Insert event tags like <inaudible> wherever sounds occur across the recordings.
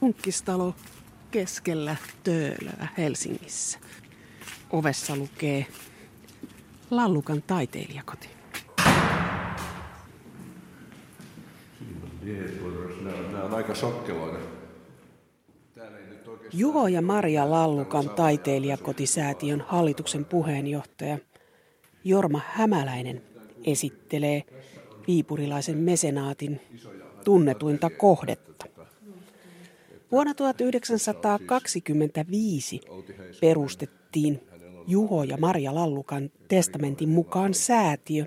Funkkistalo keskellä Töölöä Helsingissä. Ovessa lukee Lallukan taiteilijakoti. Nämä on aika sokkeloinen. Juho ja Maria Lallukan taiteilijakotisäätiön hallituksen puheenjohtaja Jorma Hämäläinen esittelee viipurilaisen mesenaatin tunnetuinta kohdetta. Vuonna 1925 perustettiin Juho ja Maria Lallukan testamentin mukaan säätiö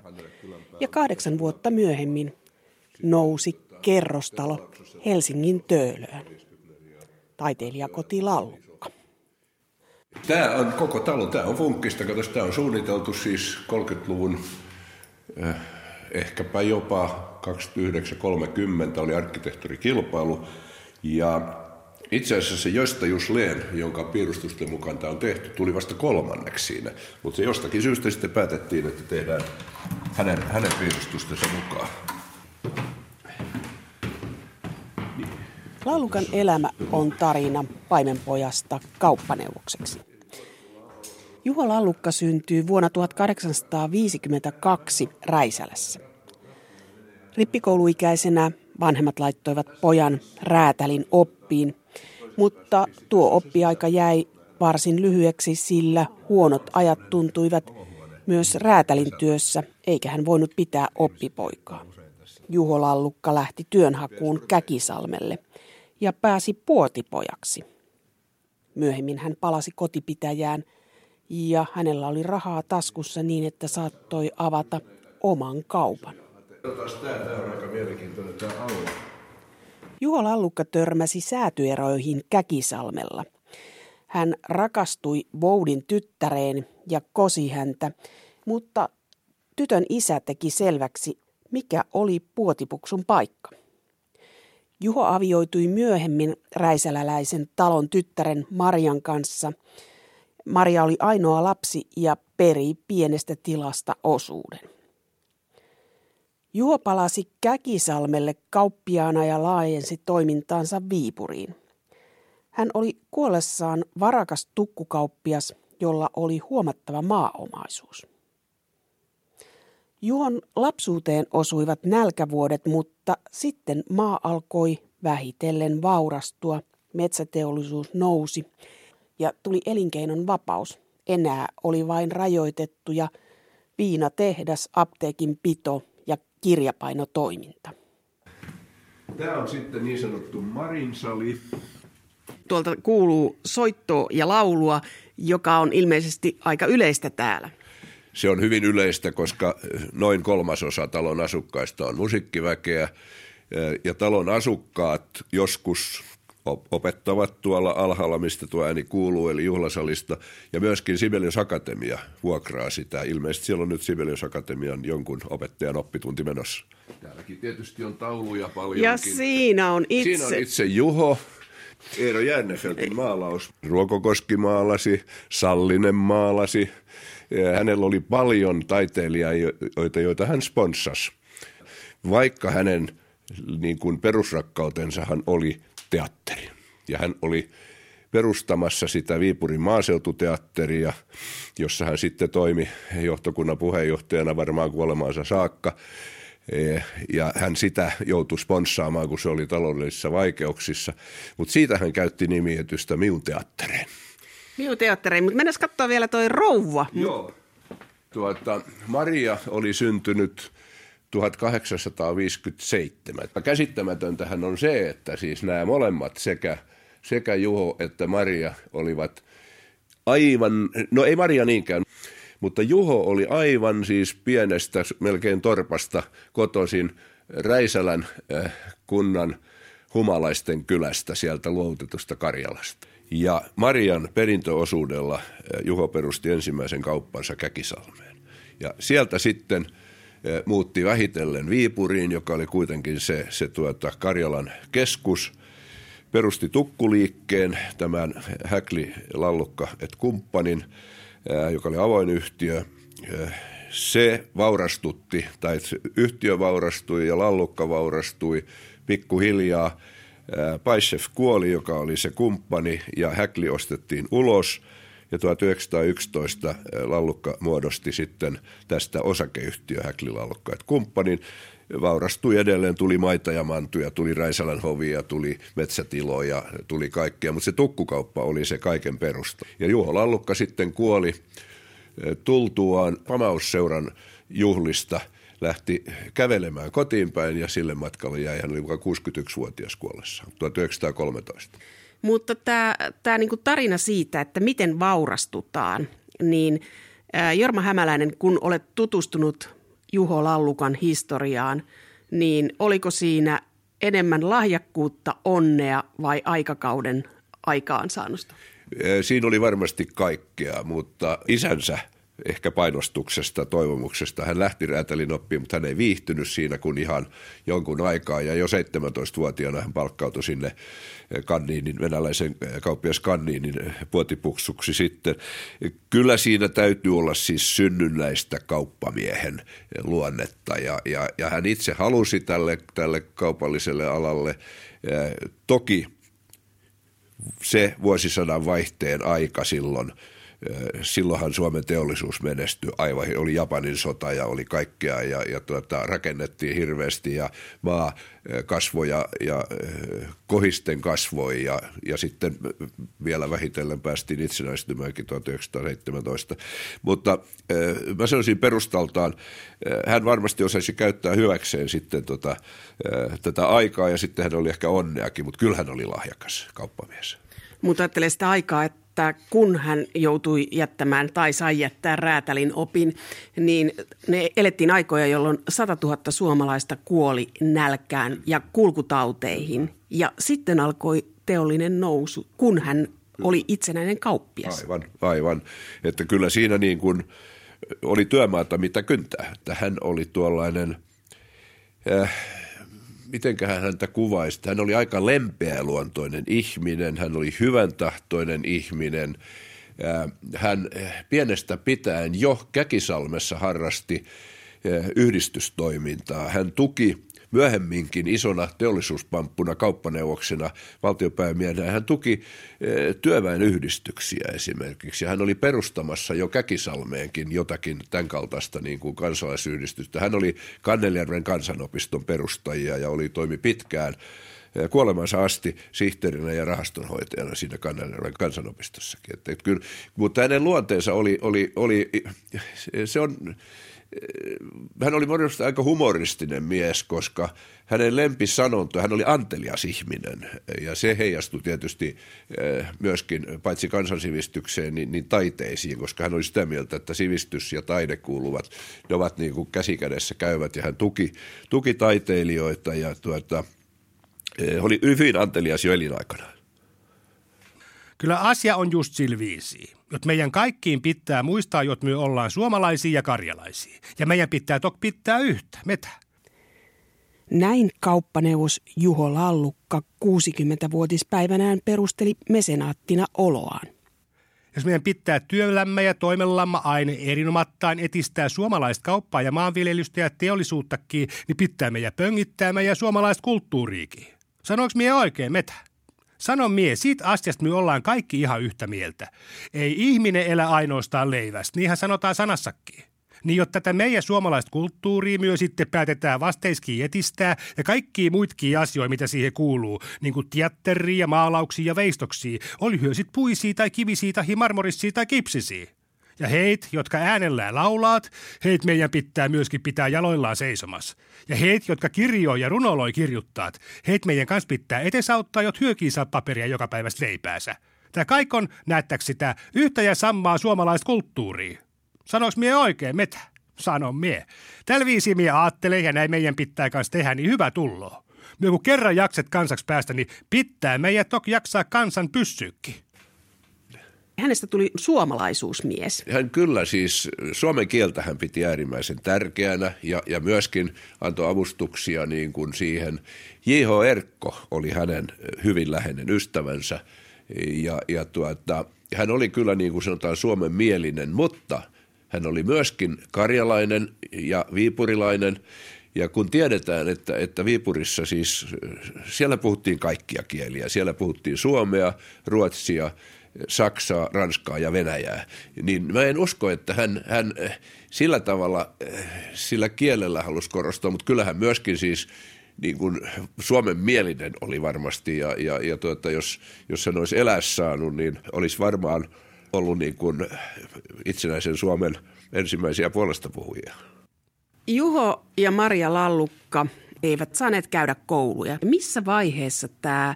ja kahdeksan vuotta myöhemmin nousi kerrostalo Helsingin Töölöön. Taiteilijakoti Lallukka. Tämä on koko talo, tämä on funkkista, kato, tämä on suunniteltu siis 30-luvun, eh, ehkäpä jopa 29-30 oli arkkitehturikilpailu. Ja itse asiassa se Josta Jusleen, jonka piirustusten mukaan tämä on tehty, tuli vasta kolmanneksi siinä. Mutta se jostakin syystä sitten päätettiin, että tehdään hänen, hänen piirustustensa mukaan. Laulukan elämä on tarina paimenpojasta kauppaneuvokseksi. Juho Lallukka syntyy vuonna 1852 Räisälässä. Rippikouluikäisenä vanhemmat laittoivat pojan räätälin oppiin, mutta tuo oppiaika jäi varsin lyhyeksi, sillä huonot ajat tuntuivat myös räätälin työssä, eikä hän voinut pitää oppipoikaa. Juho Lallukka lähti työnhakuun Käkisalmelle ja pääsi puotipojaksi. Myöhemmin hän palasi kotipitäjään ja hänellä oli rahaa taskussa niin, että saattoi avata oman kaupan. Tämä on aika mielenkiintoinen tämä alla. Juho Lallukka törmäsi säätyeroihin Käkisalmella. Hän rakastui Voudin tyttäreen ja kosi häntä, mutta tytön isä teki selväksi, mikä oli puotipuksun paikka. Juho avioitui myöhemmin räisäläläisen talon tyttären Marian kanssa. Maria oli ainoa lapsi ja peri pienestä tilasta osuuden. Juho palasi Käkisalmelle kauppiaana ja laajensi toimintaansa Viipuriin. Hän oli kuollessaan varakas tukkukauppias, jolla oli huomattava maaomaisuus. Juhon lapsuuteen osuivat nälkävuodet, mutta sitten maa alkoi vähitellen vaurastua, metsäteollisuus nousi ja tuli elinkeinon vapaus. Enää oli vain rajoitettuja viinatehdas, apteekin pito kirjapainotoiminta. Tämä on sitten niin sanottu Marinsali. Tuolta kuuluu soittoa ja laulua, joka on ilmeisesti aika yleistä täällä. Se on hyvin yleistä, koska noin kolmasosa talon asukkaista on musiikkiväkeä ja talon asukkaat joskus opettavat tuolla alhaalla, mistä tuo ääni kuuluu, eli juhlasalista. Ja myöskin Sibelius Akatemia vuokraa sitä. Ilmeisesti siellä on nyt Sibelius Akatemian jonkun opettajan oppitunti menossa. Täälläkin tietysti on tauluja paljonkin. Ja siinä on itse. Siinä on itse Juho, Eero Jännefeltin maalaus. Ruokokoski maalasi, Sallinen maalasi. Hänellä oli paljon taiteilijoita, joita hän sponssasi. Vaikka hänen niin kuin perusrakkautensahan oli teatteri. Ja hän oli perustamassa sitä Viipurin maaseututeatteria, jossa hän sitten toimi johtokunnan puheenjohtajana varmaan kuolemaansa saakka. E, ja hän sitä joutui sponssaamaan, kun se oli taloudellisissa vaikeuksissa. Mutta siitä hän käytti nimietystä Miun teattereen. Miun teattereen, mutta mennään katsoa vielä toi rouva. Joo. Tuota, Maria oli syntynyt 1857. Käsittämätöntähän on se, että siis nämä molemmat sekä, sekä Juho että Maria olivat aivan, no ei Maria niinkään, mutta Juho oli aivan siis pienestä, melkein torpasta kotoisin Räisälän äh, kunnan humalaisten kylästä sieltä luovutetusta Karjalasta. Ja Marian perintöosuudella äh, Juho perusti ensimmäisen kauppansa Käkisalmeen. Ja sieltä sitten – muutti vähitellen Viipuriin, joka oli kuitenkin se, se tuota Karjalan keskus. Perusti tukkuliikkeen, tämän Häkli Lallukka et kumppanin, joka oli avoin yhtiö. Se vaurastutti, tai yhtiö vaurastui ja Lallukka vaurastui pikkuhiljaa. Paisef kuoli, joka oli se kumppani, ja Häkli ostettiin ulos. Ja 1911 Lallukka muodosti sitten tästä osakeyhtiö Häkli Lallukka, että kumppanin vaurastui edelleen, tuli maita ja mantuja, tuli Raisalan hovia, tuli metsätiloja, tuli kaikkea, mutta se tukkukauppa oli se kaiken perusta. Ja Juho Lallukka sitten kuoli tultuaan Pamausseuran juhlista – lähti kävelemään kotiin päin ja sille matkalle jäi. Hän oli 61-vuotias kuollessa 1913. Mutta tämä, tämä niin tarina siitä, että miten vaurastutaan, niin Jorma Hämäläinen, kun olet tutustunut Juho Lallukan historiaan, niin oliko siinä enemmän lahjakkuutta, onnea vai aikakauden aikaansaannosta? Siinä oli varmasti kaikkea, mutta isänsä ehkä painostuksesta, toivomuksesta. Hän lähti räätälin oppiin, mutta hän ei viihtynyt siinä kuin ihan jonkun aikaa. Ja jo 17-vuotiaana hän palkkautui sinne kanniinin, venäläisen kauppias kanniinin puotipuksuksi sitten. Kyllä siinä täytyy olla siis synnynnäistä kauppamiehen luonnetta ja, ja, ja hän itse halusi tälle, tälle kaupalliselle alalle. Toki se vuosisadan vaihteen aika silloin – silloinhan Suomen teollisuus menestyi aivan, oli Japanin sota ja oli kaikkea ja, ja tuota, rakennettiin hirveästi ja maa kasvoi ja, ja kohisten kasvoi ja, ja sitten vielä vähitellen päästiin itsenäistymäänkin 1917. Mutta mä sanoisin perustaltaan, hän varmasti osaisi käyttää hyväkseen sitten tota, tätä aikaa ja sitten hän oli ehkä onneakin, mutta kyllä hän oli lahjakas kauppamies. Mutta ajattelee sitä aikaa, että että kun hän joutui jättämään tai sai jättää räätälin opin, niin ne elettiin aikoja, jolloin 100 000 suomalaista kuoli nälkään ja kulkutauteihin. Ja sitten alkoi teollinen nousu, kun hän oli itsenäinen kauppias. Aivan, aivan. Että kyllä siinä niin kuin oli työmaata mitä kyntää. Että hän oli tuollainen... Äh, mitenköhän häntä kuvaisi. Hän oli aika lempeäluontoinen ihminen, hän oli hyvän tahtoinen ihminen. Hän pienestä pitäen jo Käkisalmessa harrasti yhdistystoimintaa. Hän tuki myöhemminkin isona teollisuuspamppuna kauppaneuvoksena valtiopäämiehenä. Hän tuki eh, työväenyhdistyksiä esimerkiksi. Hän oli perustamassa jo Käkisalmeenkin jotakin tämän kaltaista niin kuin kansalaisyhdistystä. Hän oli Kannelijärven kansanopiston perustajia ja oli toimi pitkään eh, kuolemansa asti sihteerinä ja rahastonhoitajana siinä Kannelijärven kansanopistossakin. Et, et kyllä, mutta hänen luonteensa oli, oli, oli se on hän oli monesti aika humoristinen mies, koska hänen lempisanonto, hän oli antelias ihminen ja se heijastui tietysti eh, myöskin paitsi kansansivistykseen, niin, niin taiteisiin, koska hän oli sitä mieltä, että sivistys ja taide kuuluvat, ne ovat niin kuin käsikädessä käyvät ja hän tuki, tuki taiteilijoita ja tuota, eh, oli hyvin antelias jo elinaikanaan. Kyllä asia on just silviisi. Jot meidän kaikkiin pitää muistaa, että me ollaan suomalaisia ja karjalaisia. Ja meidän pitää tok pitää yhtä, metä. Näin kauppaneuvos Juho Lallukka 60-vuotispäivänään perusteli mesenaattina oloaan. Jos meidän pitää työlämme ja toimellamme aina erinomattain etistää suomalaista kauppaa ja maanviljelystä ja teollisuuttakin, niin pitää meidän pöngittää meidän suomalaista kulttuuriikin. Sanoinko mie oikein, metä? Sano mie, siitä asiasta me ollaan kaikki ihan yhtä mieltä. Ei ihminen elä ainoastaan leivästä, niinhän sanotaan sanassakin. Niin jotta tätä meidän suomalaista kulttuuria myös sitten päätetään vasteiskin etistää ja kaikki muitkin asioita, mitä siihen kuuluu, niin kuin teatteria ja maalauksia ja veistoksia, oli hyösit puisia tai kivisiä tai marmorisia tai kipsisiä. Ja heit, jotka äänellään laulaat, heit meidän pitää myöskin pitää jaloillaan seisomassa. Ja heit, jotka kirjoi ja runoloi kirjuttaat, heit meidän kanssa pitää etesauttaa, jot hyökii saa paperia joka päivästä leipäänsä. Tämä kaikon on, näyttäks sitä, yhtä ja samaa suomalaista kulttuuria. Sanois mie oikein, metä? Sano mie. Tällä viisi mie aattelee ja näin meidän pitää kanssa tehdä, niin hyvä tullo. Me kun kerran jakset kansaksi päästä, niin pitää meidän toki jaksaa kansan pyssyykki. Hänestä tuli suomalaisuusmies. Hän kyllä siis, suomen kieltä hän piti äärimmäisen tärkeänä ja, ja myöskin antoi avustuksia niin kuin siihen. J.H. Erkko oli hänen hyvin läheinen ystävänsä ja, ja tuota, hän oli kyllä niin kuin sanotaan suomen mielinen, mutta hän oli myöskin karjalainen ja viipurilainen Ja kun tiedetään, että, että Viipurissa siis, siellä puhuttiin kaikkia kieliä. Siellä puhuttiin suomea, ruotsia, saksaa, ranskaa ja venäjää. Niin mä en usko, että hän, hän sillä tavalla, sillä kielellä halusi korostaa, mutta kyllähän myöskin siis niin kuin Suomen mielinen oli varmasti ja, ja, ja tuota, jos, jos hän olisi elää saanut, niin olisi varmaan ollut niin kuin itsenäisen Suomen ensimmäisiä puolesta puhujia. Juho ja Maria Lallukka eivät saaneet käydä kouluja. Missä vaiheessa tämä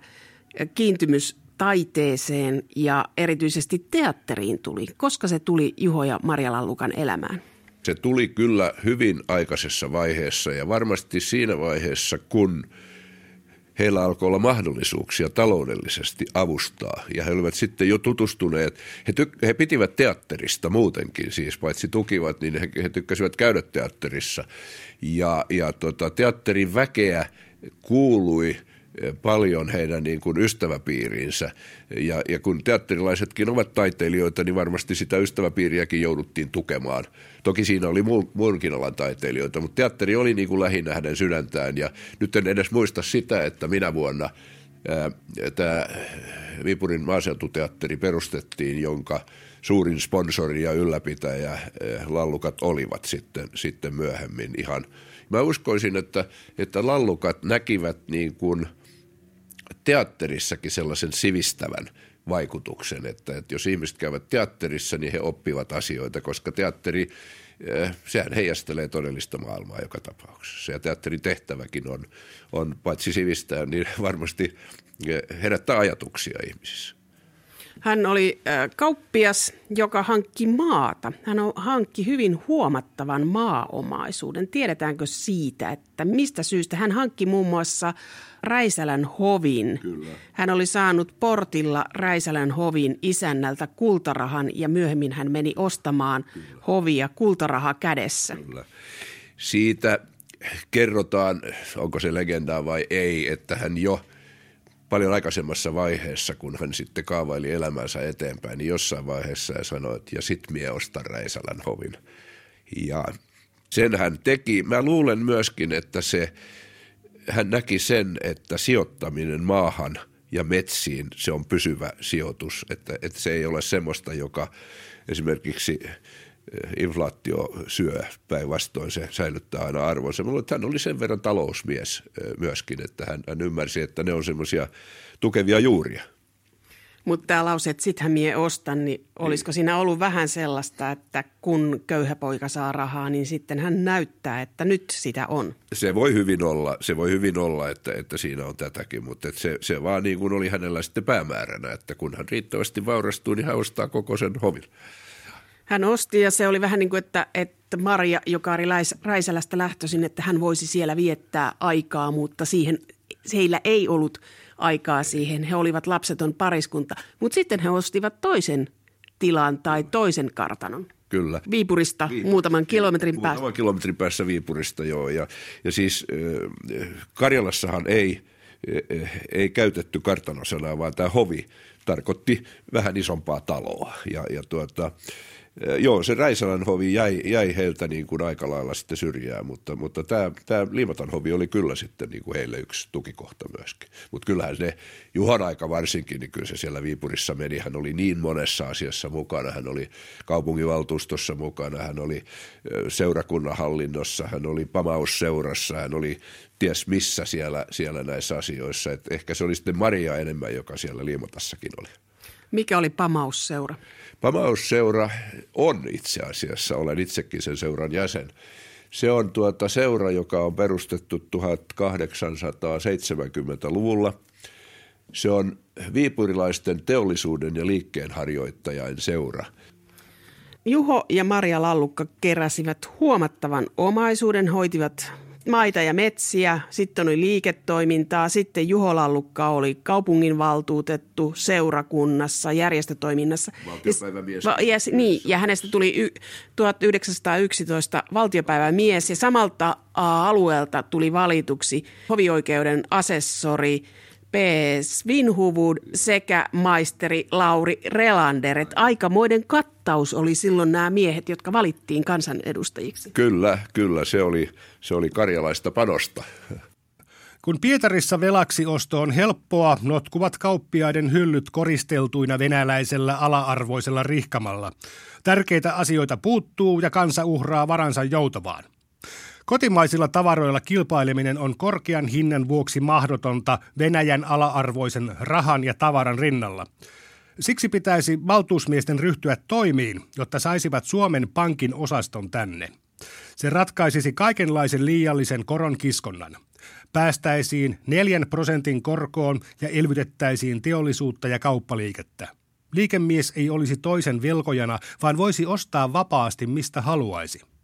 kiintymys taiteeseen ja erityisesti teatteriin tuli? Koska se tuli Juho ja Maria Lallukan elämään? Se tuli kyllä hyvin aikaisessa vaiheessa ja varmasti siinä vaiheessa, kun – heillä alkoi olla mahdollisuuksia taloudellisesti avustaa. Ja he olivat sitten jo tutustuneet, he, tyk- he pitivät teatterista muutenkin, siis paitsi tukivat, niin he, he tykkäsivät käydä teatterissa. Ja, ja tota, teatterin väkeä kuului – paljon heidän niin kuin ystäväpiiriinsä. Ja, ja kun teatterilaisetkin ovat taiteilijoita, niin varmasti sitä ystäväpiiriäkin jouduttiin tukemaan. Toki siinä oli muun, muunkin alan taiteilijoita, mutta teatteri oli niin kuin lähinnä hänen sydäntään. Ja nyt en edes muista sitä, että minä vuonna tämä Viipurin maaseututeatteri perustettiin, jonka suurin sponsori ja ylläpitäjä Lallukat olivat sitten, sitten myöhemmin ihan. Mä uskoisin, että, että Lallukat näkivät niin kuin – teatterissakin sellaisen sivistävän vaikutuksen, että, että jos ihmiset käyvät teatterissa, niin he oppivat asioita, koska teatteri, eh, sehän heijastelee todellista maailmaa joka tapauksessa. Ja teatterin tehtäväkin on, on paitsi sivistää, niin varmasti eh, herättää ajatuksia ihmisissä. Hän oli kauppias, joka hankki maata. Hän hankki hyvin huomattavan maaomaisuuden. Tiedetäänkö siitä, että mistä syystä hän hankki muun muassa Räisälän hovin. Kyllä. Hän oli saanut portilla Räisälän hovin isännältä kultarahan ja myöhemmin hän meni ostamaan Kyllä. hovia kultaraha kädessä. Kyllä. Siitä kerrotaan, onko se legendaa vai ei, että hän jo – paljon aikaisemmassa vaiheessa, kun hän sitten kaavaili elämänsä eteenpäin, niin jossain vaiheessa ja sanoi, että ja sit mie ostan Räisälän hovin. Ja sen hän teki. Mä luulen myöskin, että se, hän näki sen, että sijoittaminen maahan ja metsiin, se on pysyvä sijoitus, että, että se ei ole semmoista, joka esimerkiksi inflaatio syö päinvastoin, se säilyttää aina arvonsa. Mutta hän oli sen verran talousmies myöskin, että hän, hän ymmärsi, että ne on semmoisia tukevia juuria. Mutta tämä lause, että sittenhän mie ostan, niin olisiko siinä ollut vähän sellaista, että kun köyhä poika saa rahaa, niin sitten hän näyttää, että nyt sitä on? Se voi hyvin olla, se voi hyvin olla että, että siinä on tätäkin, mutta se, se vaan niin kuin oli hänellä sitten päämääränä, että kun hän riittävästi vaurastuu, niin hän ostaa koko sen hovin. Hän osti ja se oli vähän niin kuin, että, että Maria, joka oli Raisälästä lähtöisin, että hän voisi siellä viettää aikaa, mutta siihen heillä ei ollut aikaa siihen. He olivat lapseton pariskunta, mutta sitten he ostivat toisen tilan tai toisen kartanon. Kyllä. Viipurista Viipur. muutaman kilometrin päässä. Muutaman kilometrin päässä Viipurista, joo. Ja, ja siis Karjalassahan ei, ei käytetty kartanosanaa, vaan tämä hovi tarkoitti vähän isompaa taloa. Ja, ja tuota, Joo, se Räisälän hovi jäi, jäi heiltä niin kuin aika lailla sitten syrjään, mutta, mutta tämä, tämä Liimatan hovi oli kyllä sitten niin kuin heille yksi tukikohta myöskin. Mutta kyllähän ne Juhan aika varsinkin, niin kyllä se siellä Viipurissa meni. Hän oli niin monessa asiassa mukana. Hän oli kaupunginvaltuustossa mukana, hän oli seurakunnan hallinnossa, hän oli pamausseurassa, hän oli ties missä siellä, siellä näissä asioissa. Et ehkä se oli sitten Maria enemmän, joka siellä Liimatassakin oli. Mikä oli pamausseura? Pamausseura on itse asiassa, olen itsekin sen seuran jäsen. Se on tuota seura, joka on perustettu 1870-luvulla. Se on viipurilaisten teollisuuden ja liikkeenharjoittajain seura. Juho ja Maria Lallukka keräsivät huomattavan omaisuuden, hoitivat maita ja metsiä, sitten oli liiketoimintaa, sitten Juho Lallukka oli kaupunginvaltuutettu seurakunnassa, järjestötoiminnassa. Valtiopäivämies. Va, ja, niin, ja hänestä tuli y, 1911 valtiopäivämies ja samalta alueelta tuli valituksi hovioikeuden asessori Svinhuvud sekä maisteri Lauri Relander. Et aikamoiden kattaus oli silloin nämä miehet, jotka valittiin kansanedustajiksi. Kyllä, kyllä. Se oli, se oli karjalaista panosta. Kun Pietarissa velaksi osto on helppoa, notkuvat kauppiaiden hyllyt koristeltuina venäläisellä ala-arvoisella rihkamalla. Tärkeitä asioita puuttuu ja kansa uhraa varansa joutavaan. Kotimaisilla tavaroilla kilpaileminen on korkean hinnan vuoksi mahdotonta Venäjän ala-arvoisen rahan ja tavaran rinnalla. Siksi pitäisi valtuusmiesten ryhtyä toimiin, jotta saisivat Suomen Pankin osaston tänne. Se ratkaisisi kaikenlaisen liiallisen koron kiskonnan. Päästäisiin neljän prosentin korkoon ja elvytettäisiin teollisuutta ja kauppaliikettä. Liikemies ei olisi toisen velkojana, vaan voisi ostaa vapaasti mistä haluaisi.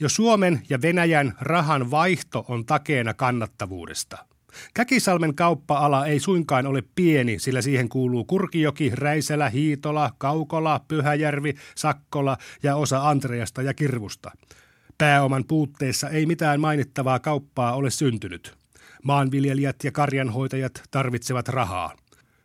Jo Suomen ja Venäjän rahan vaihto on takeena kannattavuudesta. Käkisalmen kauppa-ala ei suinkaan ole pieni, sillä siihen kuuluu Kurkijoki, Räiselä, Hiitola, Kaukola, Pyhäjärvi, Sakkola ja osa Antreasta ja Kirvusta. Pääoman puutteessa ei mitään mainittavaa kauppaa ole syntynyt. Maanviljelijät ja karjanhoitajat tarvitsevat rahaa.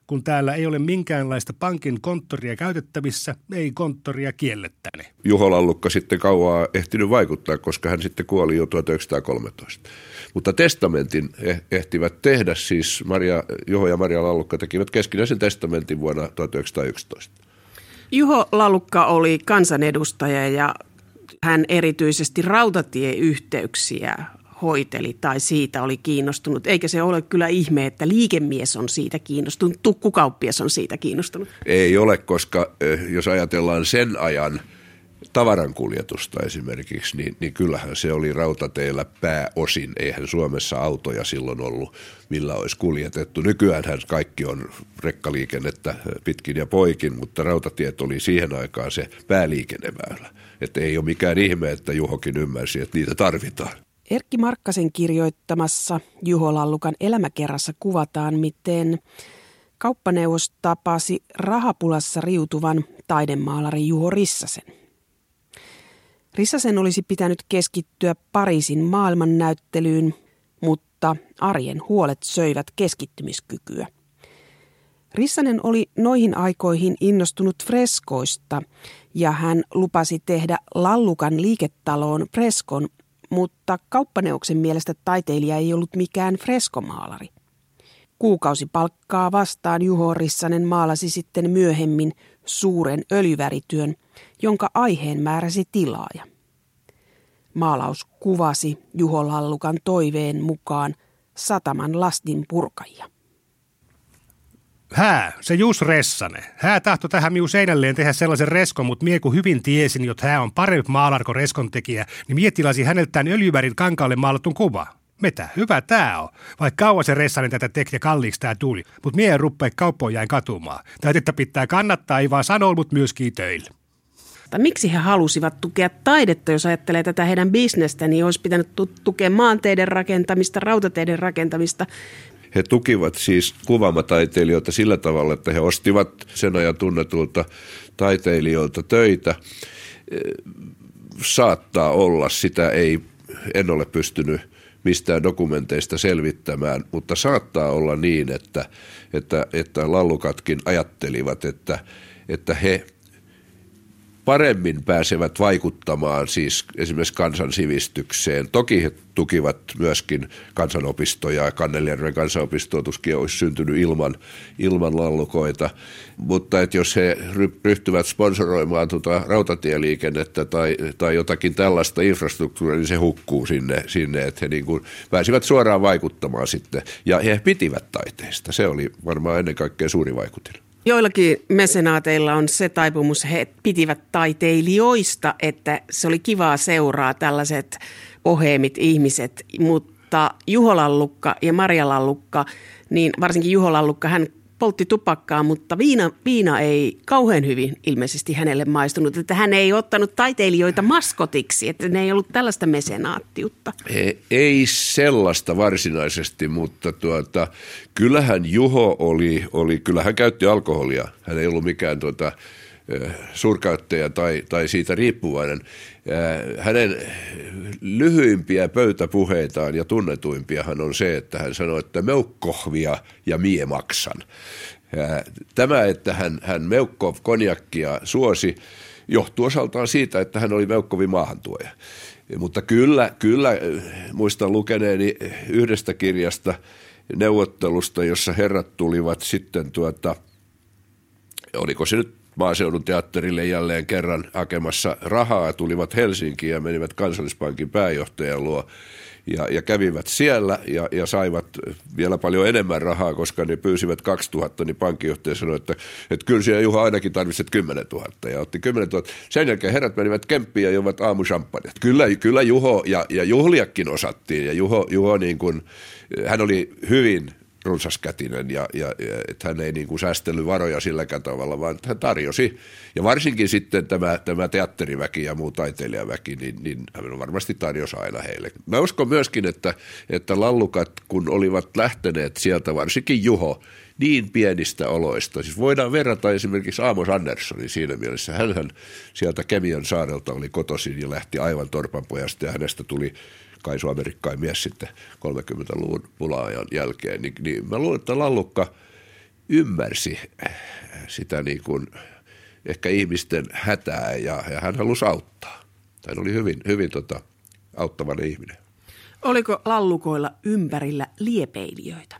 Kun täällä ei ole minkäänlaista pankin konttoria käytettävissä, ei konttoria kiellettäne. Juho Lallukka sitten kauaa ehtinyt vaikuttaa, koska hän sitten kuoli jo 1913. Mutta testamentin eh, ehtivät tehdä, siis Maria, Juho ja Maria Lallukka tekivät keskinäisen testamentin vuonna 1911. Juho Lallukka oli kansanedustaja ja hän erityisesti rautatieyhteyksiä hoiteli tai siitä oli kiinnostunut. Eikä se ole kyllä ihme, että liikemies on siitä kiinnostunut, tukkukauppias on siitä kiinnostunut. Ei ole, koska jos ajatellaan sen ajan tavarankuljetusta esimerkiksi, niin, niin kyllähän se oli rautateillä pääosin. Eihän Suomessa autoja silloin ollut, millä olisi kuljetettu. Nykyäänhän kaikki on rekkaliikennettä pitkin ja poikin, mutta rautatiet oli siihen aikaan se pääliikenneväylä. Että ei ole mikään ihme, että Juhokin ymmärsi, että niitä tarvitaan. Erkki Markkasen kirjoittamassa Juho Lallukan elämäkerrassa kuvataan, miten kauppaneuvos tapasi rahapulassa riutuvan taidemaalari Juho Rissasen. Rissasen olisi pitänyt keskittyä Pariisin maailmannäyttelyyn, mutta arjen huolet söivät keskittymiskykyä. Rissanen oli noihin aikoihin innostunut freskoista ja hän lupasi tehdä Lallukan liiketaloon freskon, mutta kauppaneuksen mielestä taiteilija ei ollut mikään freskomaalari. Kuukausipalkkaa vastaan Juho Rissanen maalasi sitten myöhemmin suuren öljyvärityön, jonka aiheen määräsi tilaaja. Maalaus kuvasi Juho Lallukan toiveen mukaan sataman lastin purkajia. Hää, se Jus Ressane. Hää tahto tähän miu seinälleen tehdä sellaisen reskon, mutta mie kun hyvin tiesin, että hää on parempi maalarko reskon tekijä, niin mie tilasi häneltään öljyvärin kankaalle maalatun kuva. Mitä? Hyvä tää on. Vaikka kauan se Ressanen tätä teki ja kalliiksi tää tuli. Mut mie en kauppoon jäin katumaan. Täytettä pitää kannattaa, ei vaan sanoa, mut myöskin töillä. Miksi he halusivat tukea taidetta, jos ajattelee tätä heidän bisnestä, niin olisi pitänyt tukea maanteiden rakentamista, rautateiden rakentamista. He tukivat siis kuvaamataiteilijoita sillä tavalla, että he ostivat sen ajan tunnetulta taiteilijoilta töitä. Saattaa olla, sitä ei, en ole pystynyt mistään dokumenteista selvittämään, mutta saattaa olla niin, että, että, että lallukatkin ajattelivat, että, että he paremmin pääsevät vaikuttamaan siis esimerkiksi kansansivistykseen. Toki he tukivat myöskin kansanopistoja, Kannelijärven kansanopistoa tuskin olisi syntynyt ilman, ilman lallukoita, mutta että jos he ryhtyvät sponsoroimaan tuota rautatieliikennettä tai, tai jotakin tällaista infrastruktuuria, niin se hukkuu sinne, sinne että he niin kuin pääsivät suoraan vaikuttamaan sitten. Ja he pitivät taiteesta, se oli varmaan ennen kaikkea suuri vaikutin. Joillakin mesenaateilla on se taipumus, he pitivät taiteilijoista, että se oli kivaa seuraa tällaiset oheemit ihmiset, mutta Juho Lallukka ja Maria Lallukka, niin varsinkin Juho Lallukka, hän poltti tupakkaa, mutta viina, viina ei kauhean hyvin ilmeisesti hänelle maistunut. Että hän ei ottanut taiteilijoita maskotiksi, että ne ei ollut tällaista mesenaattiutta. Ei, sellaista varsinaisesti, mutta tuota, kyllähän Juho oli, oli, kyllähän käytti alkoholia. Hän ei ollut mikään tuota, suurkäyttäjä tai, tai siitä riippuvainen. Hänen lyhyimpiä pöytäpuheitaan ja tunnetuimpiahan on se, että hän sanoi, että meukkohvia ja mie maksan. Tämä, että hän, hän Meukkov konjakkia suosi, johtuu osaltaan siitä, että hän oli Meukkovin maahantuoja. Mutta kyllä, kyllä muistan lukeneeni yhdestä kirjasta neuvottelusta, jossa herrat tulivat sitten tuota, oliko se nyt maaseudun teatterille jälleen kerran hakemassa rahaa, tulivat Helsinkiin ja menivät kansallispankin pääjohtajan luo ja, ja kävivät siellä ja, ja saivat vielä paljon enemmän rahaa, koska ne pyysivät 2000, niin pankkijohtaja sanoi, että, että kyllä siellä Juha ainakin tarvitset 10 000 ja otti 10 000. Sen jälkeen herrat menivät kemppiin ja juovat aamushampanjat. Kyllä, kyllä Juho ja, ja Juhliakin osattiin ja Juho, Juho niin kuin, hän oli hyvin runsaskätinen ja, ja, että hän ei niin kuin säästellyt varoja silläkään tavalla, vaan hän tarjosi. Ja varsinkin sitten tämä, tämä teatteriväki ja muu taiteilijaväki, niin, niin hän varmasti tarjosi aina heille. Mä uskon myöskin, että, että lallukat, kun olivat lähteneet sieltä, varsinkin Juho, niin pienistä oloista. Siis voidaan verrata esimerkiksi Aamos Anderssonin siinä mielessä. Hänhän sieltä Kemian saarelta oli kotoisin ja lähti aivan torpanpojasta ja hänestä tuli kaisu-amerikkain mies sitten 30-luvun pula-ajan jälkeen, niin, niin mä luulen, että Lallukka ymmärsi sitä niin kuin ehkä ihmisten hätää ja, ja hän halusi auttaa. Hän oli hyvin, hyvin tota, auttavainen ihminen. Oliko lallukoilla ympärillä liepeilijöitä?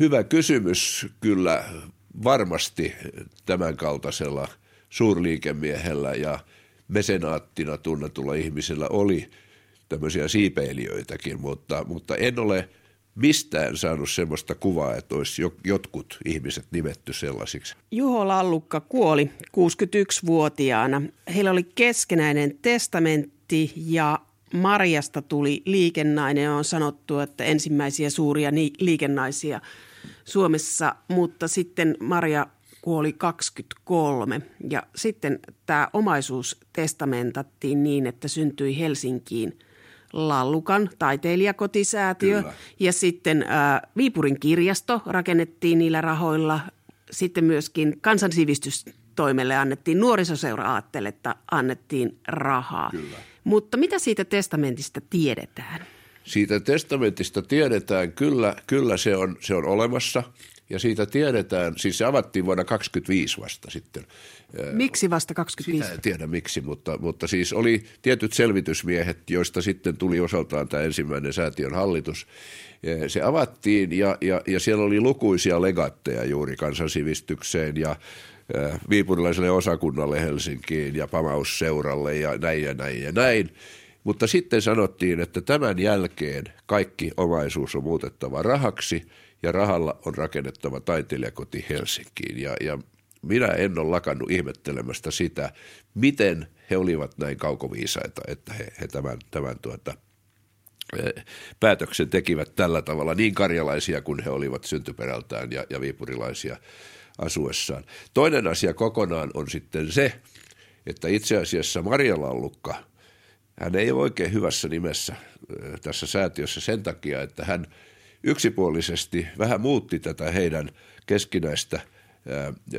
Hyvä kysymys kyllä varmasti tämän kaltaisella suurliikemiehellä ja – mesenaattina tunnetulla ihmisellä oli tämmöisiä siipeilijöitäkin, mutta, mutta en ole mistään saanut semmoista kuvaa, että olisi jotkut ihmiset nimetty sellaisiksi. Juho Lallukka kuoli 61-vuotiaana. Heillä oli keskenäinen testamentti ja Marjasta tuli liikennainen. On sanottu, että ensimmäisiä suuria liikennaisia Suomessa, mutta sitten Maria kuoli 23 ja sitten tämä omaisuus testamentattiin niin, että syntyi Helsinkiin Lallukan taiteilijakotisäätiö Kyllä. ja sitten ää, Viipurin kirjasto rakennettiin niillä rahoilla. Sitten myöskin kansansivistystoimelle annettiin nuorisoseura että annettiin rahaa. Kyllä. Mutta mitä siitä testamentista tiedetään? Siitä testamentista tiedetään, kyllä, kyllä se, on, se on olemassa – ja siitä tiedetään, siis se avattiin vuonna 2025 vasta sitten. Miksi vasta 25? Sitä en tiedä miksi, mutta, mutta siis oli tietyt selvitysmiehet, joista sitten tuli osaltaan tämä ensimmäinen säätiön hallitus. Se avattiin ja, ja, ja siellä oli lukuisia legatteja juuri kansansivistykseen ja viipurilaiselle osakunnalle Helsinkiin ja Pamausseuralle ja näin ja näin ja näin. Mutta sitten sanottiin, että tämän jälkeen kaikki omaisuus on muutettava rahaksi – ja rahalla on rakennettava taiteilijakoti Helsinkiin. Ja, ja minä en ole lakannut ihmettelemästä sitä, miten he olivat näin kaukoviisaita, että he, he tämän, tämän tuota, e, päätöksen tekivät tällä tavalla niin karjalaisia kuin he olivat syntyperältään ja, ja viipurilaisia asuessaan. Toinen asia kokonaan on sitten se, että itse asiassa Maria Lallukka, hän ei ole oikein hyvässä nimessä e, tässä säätiössä sen takia, että hän – yksipuolisesti vähän muutti tätä heidän keskinäistä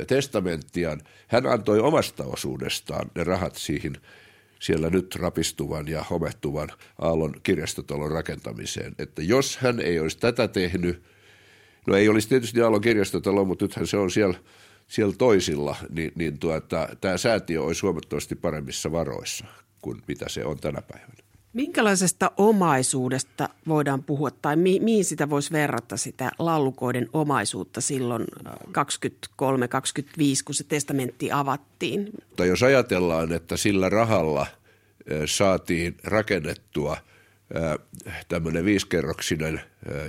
testamenttiaan. Hän antoi omasta osuudestaan ne rahat siihen siellä nyt rapistuvan ja homehtuvan Aallon kirjastotalon rakentamiseen. Että jos hän ei olisi tätä tehnyt, no ei olisi tietysti Aallon kirjastotalo, mutta nythän se on siellä, siellä toisilla, niin, niin tuota, tämä säätiö olisi huomattavasti paremmissa varoissa kuin mitä se on tänä päivänä. Minkälaisesta omaisuudesta voidaan puhua tai mi- mihin sitä voisi verrata sitä lallukoiden omaisuutta silloin 23-25, kun se testamentti avattiin? Tai jos ajatellaan, että sillä rahalla saatiin rakennettua tämmöinen viisikerroksinen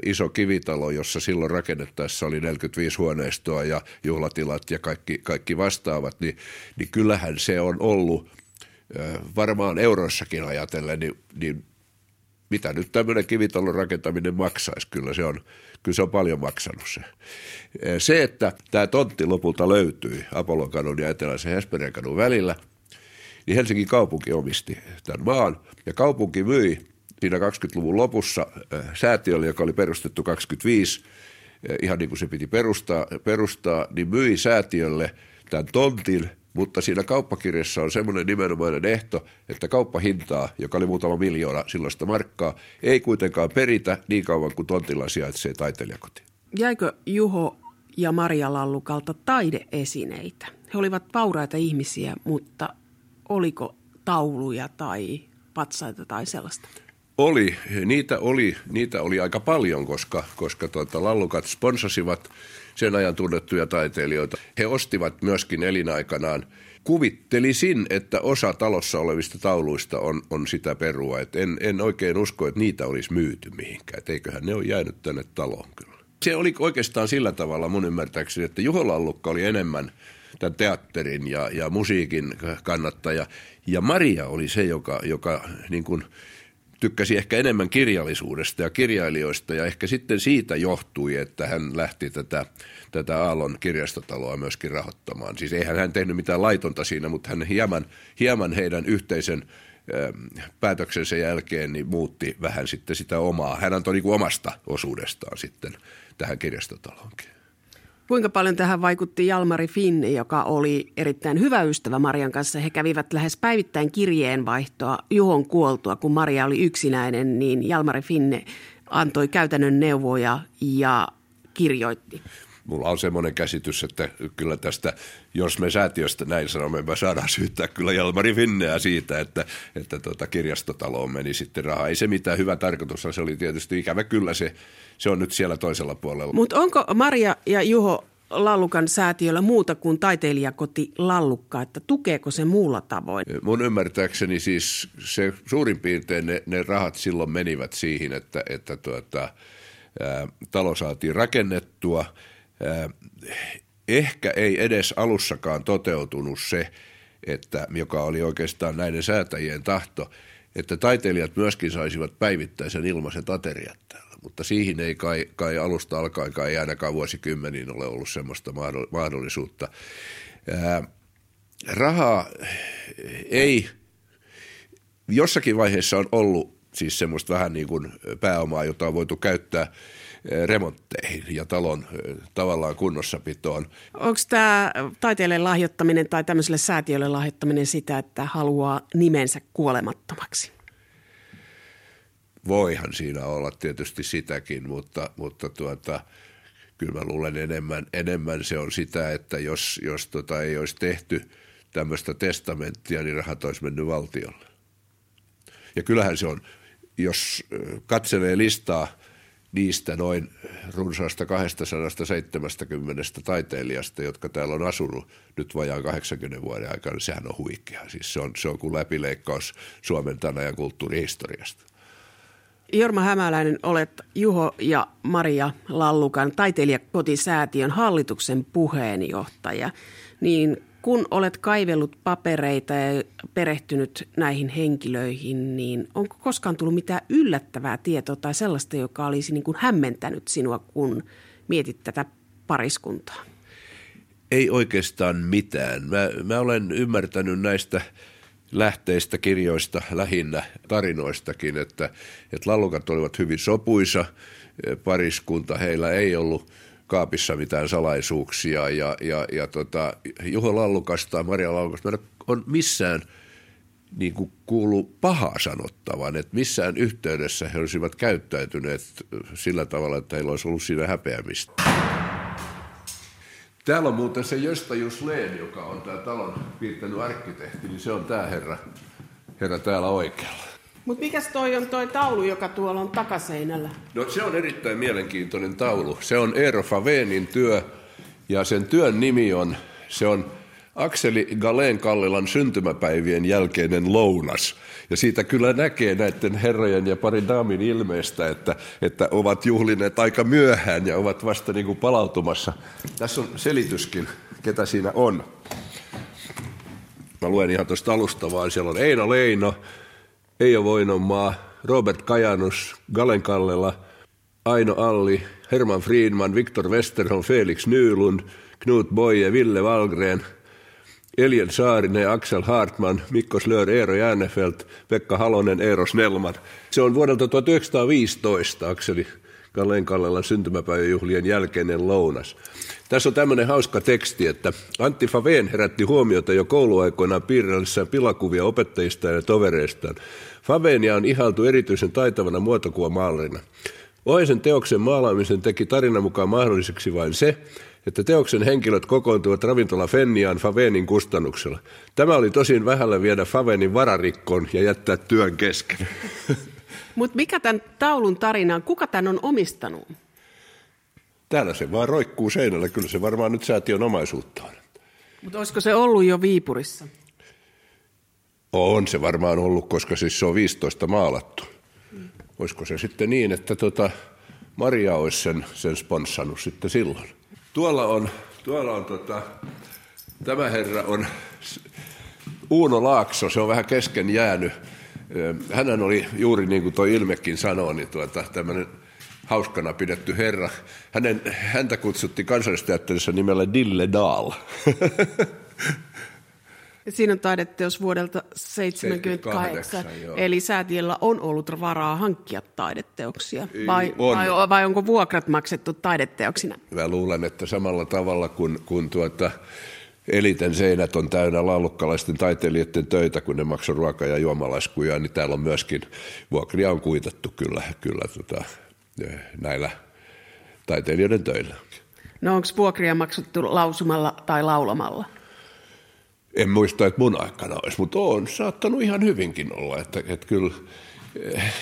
iso kivitalo, jossa silloin rakennettaessa oli 45 huoneistoa ja juhlatilat ja kaikki, kaikki vastaavat, niin, niin kyllähän se on ollut – varmaan euroissakin ajatellen, niin, niin mitä nyt tämmöinen kivitalon rakentaminen maksaisi? Kyllä se on, kyllä se on paljon maksanut se. Se, että tämä tontti lopulta löytyi Apollon kadun ja Eteläisen Hesperian kadun välillä, niin Helsingin kaupunki omisti tämän maan ja kaupunki myi siinä 20-luvun lopussa säätiölle, joka oli perustettu 25, ihan niin kuin se piti perustaa, perustaa niin myi säätiölle tämän tontin, mutta siinä kauppakirjassa on semmoinen nimenomainen ehto, että kauppahintaa, joka oli muutama miljoona silloista markkaa, ei kuitenkaan peritä niin kauan kuin tontilla sijaitsee taiteilijakoti. Jäikö Juho ja Maria Lallukalta taideesineitä? He olivat vauraita ihmisiä, mutta oliko tauluja tai patsaita tai sellaista? Oli, niitä oli, niitä oli aika paljon, koska, koska tuota, lallukat sponsasivat sen ajan tunnettuja taiteilijoita. He ostivat myöskin elinaikanaan. Kuvittelisin, että osa talossa olevista tauluista on, on sitä perua. Et en, en oikein usko, että niitä olisi myyty mihinkään. Et eiköhän ne ole jäänyt tänne taloon kyllä. Se oli oikeastaan sillä tavalla mun ymmärtääkseni, että Juho Lallukka oli enemmän tämän teatterin ja, ja musiikin kannattaja. Ja Maria oli se, joka, joka niin kuin – tykkäsi ehkä enemmän kirjallisuudesta ja kirjailijoista ja ehkä sitten siitä johtui, että hän lähti tätä, tätä Aallon kirjastotaloa myöskin rahoittamaan. Siis eihän hän tehnyt mitään laitonta siinä, mutta hän hieman, hieman heidän yhteisen päätöksensä jälkeen niin muutti vähän sitten sitä omaa. Hän antoi niin kuin omasta osuudestaan sitten tähän kirjastotaloonkin. Kuinka paljon tähän vaikutti Jalmari Finne, joka oli erittäin hyvä ystävä Marian kanssa. He kävivät lähes päivittäin kirjeenvaihtoa Juhon kuoltua, kun Maria oli yksinäinen, niin Jalmari Finne antoi käytännön neuvoja ja kirjoitti. Mulla on semmoinen käsitys, että kyllä tästä, jos me säätiöstä näin sanomme, me saadaan syyttää kyllä Jalmari Finneä siitä, että, että tuota kirjastotaloon meni sitten rahaa. Ei se mitään hyvä tarkoitus, se oli tietysti ikävä kyllä se se on nyt siellä toisella puolella. Mutta onko Maria ja Juho Lallukan säätiöllä muuta kuin taiteilijakoti Lallukka, että tukeeko se muulla tavoin? Mun ymmärtääkseni siis se suurin piirtein ne, ne rahat silloin menivät siihen, että, että tuota, ää, talo saatiin rakennettua. Ehkä ei edes alussakaan toteutunut se, että, joka oli oikeastaan näiden säätäjien tahto, että taiteilijat myöskin saisivat päivittäisen ilmaiset ateriat täällä mutta siihen ei kai, kai alusta alkaen kai ainakaan vuosikymmeniin ole ollut semmoista mahdollisuutta. Ää, rahaa ei, jossakin vaiheessa on ollut siis semmoista vähän niin kuin pääomaa, jota on voitu käyttää remontteihin ja talon tavallaan kunnossapitoon. Onko tämä taiteelle lahjoittaminen tai tämmöiselle säätiölle lahjoittaminen sitä, että haluaa nimensä kuolemattomaksi? Voihan siinä olla tietysti sitäkin, mutta, mutta tuota, kyllä mä luulen enemmän, enemmän se on sitä, että jos, jos tota ei olisi tehty tämmöistä testamenttia, niin rahat olisi mennyt valtiolle. Ja kyllähän se on, jos katselee listaa niistä noin runsaasta 270 taiteilijasta, jotka täällä on asunut nyt vajaan 80 vuoden aikana, niin sehän on huikea. Siis se on, se on kuin läpileikkaus Suomen tänä ja kulttuurihistoriasta. Jorma Hämäläinen, olet Juho ja Maria Lallukan taiteilijakotisäätiön hallituksen puheenjohtaja. Niin kun olet kaivellut papereita ja perehtynyt näihin henkilöihin, niin onko koskaan tullut mitään yllättävää tietoa tai sellaista, joka olisi niin kuin hämmentänyt sinua, kun mietit tätä pariskuntaa? Ei oikeastaan mitään. Mä, mä olen ymmärtänyt näistä – lähteistä, kirjoista, lähinnä tarinoistakin, että, että lallukat olivat hyvin sopuisa pariskunta, heillä ei ollut kaapissa mitään salaisuuksia ja, ja, ja tota, Juho Lallukasta, Maria Lallukasta on missään niin kuin kuulu pahaa sanottavan, että missään yhteydessä he olisivat käyttäytyneet sillä tavalla, että heillä olisi ollut siinä häpeämistä. Täällä on muuten se Josta Jusleen, joka on tämä talon piirtänyt arkkitehti, niin se on tämä herra, herra täällä oikealla. Mutta mikäs toi on toi taulu, joka tuolla on takaseinällä? No se on erittäin mielenkiintoinen taulu. Se on Eero Faveenin työ ja sen työn nimi on, se on Akseli Galen Kallilan syntymäpäivien jälkeinen lounas. Ja siitä kyllä näkee näiden herrojen ja parin daamin ilmeestä, että, että ovat juhlineet aika myöhään ja ovat vasta niin kuin palautumassa. Tässä on selityskin, ketä siinä on. Mä luen ihan tuosta alusta vaan. Siellä on Eino Leino, Eijo Voinonmaa, Robert Kajanus, Galen Kallela, Aino Alli, Herman Friedman, Viktor Westerholm, Felix Nylund, Knut Boye, Ville Valgren – Elien Saarinen, Axel Hartman, Mikko Slör, Eero Jäänefelt, Pekka Halonen, Eero Snellman. Se on vuodelta 1915 Akseli Kalleen Kallelan syntymäpäiväjuhlien jälkeinen lounas. Tässä on tämmöinen hauska teksti, että Antti Faveen herätti huomiota jo kouluaikoinaan piirrellessään pilakuvia opettajista ja tovereistaan. Faveenia on ihailtu erityisen taitavana muotokuvamaalarina. Oisen teoksen maalaamisen teki tarina mukaan mahdolliseksi vain se, että teoksen henkilöt kokoontuvat ravintola Fenniaan Favenin kustannuksella. Tämä oli tosin vähällä viedä Favenin vararikkoon ja jättää työn kesken. <laughs> Mutta mikä tämän taulun tarina on? Kuka tämän on omistanut? Täällä se vaan roikkuu seinällä. Kyllä se varmaan nyt säätiön omaisuutta on. Mutta olisiko se ollut jo Viipurissa? On se varmaan ollut, koska siis se on 15 maalattu. Mm. Olisiko se sitten niin, että tota Maria olisi sen, sen sponssannut sitten silloin? Tuolla on, tuolla on tota, tämä herra on Uuno Laakso, se on vähän kesken jäänyt. Hän oli juuri niin kuin tuo Ilmekin sanoi, niin tuota, tämmöinen hauskana pidetty herra. Hänen, häntä kutsuttiin kansallisteatterissa nimellä Dille Dahl. <laughs> Siinä on taideteos vuodelta 1978, eli säätiöllä on ollut varaa hankkia taideteoksia, vai, on. vai, vai onko vuokrat maksettu taideteoksina? Mä luulen, että samalla tavalla kuin, kuin tuota, eliten seinät on täynnä laulukkalaisten taiteilijoiden töitä, kun ne maksaa ruoka- ja juomalaskuja, niin täällä on myöskin, vuokria on kuitattu kyllä, kyllä tota, näillä taiteilijoiden töillä. No onko vuokria maksettu lausumalla tai laulamalla? En muista, että mun aikana olisi, mutta on saattanut ihan hyvinkin olla, että, että kyllä eh,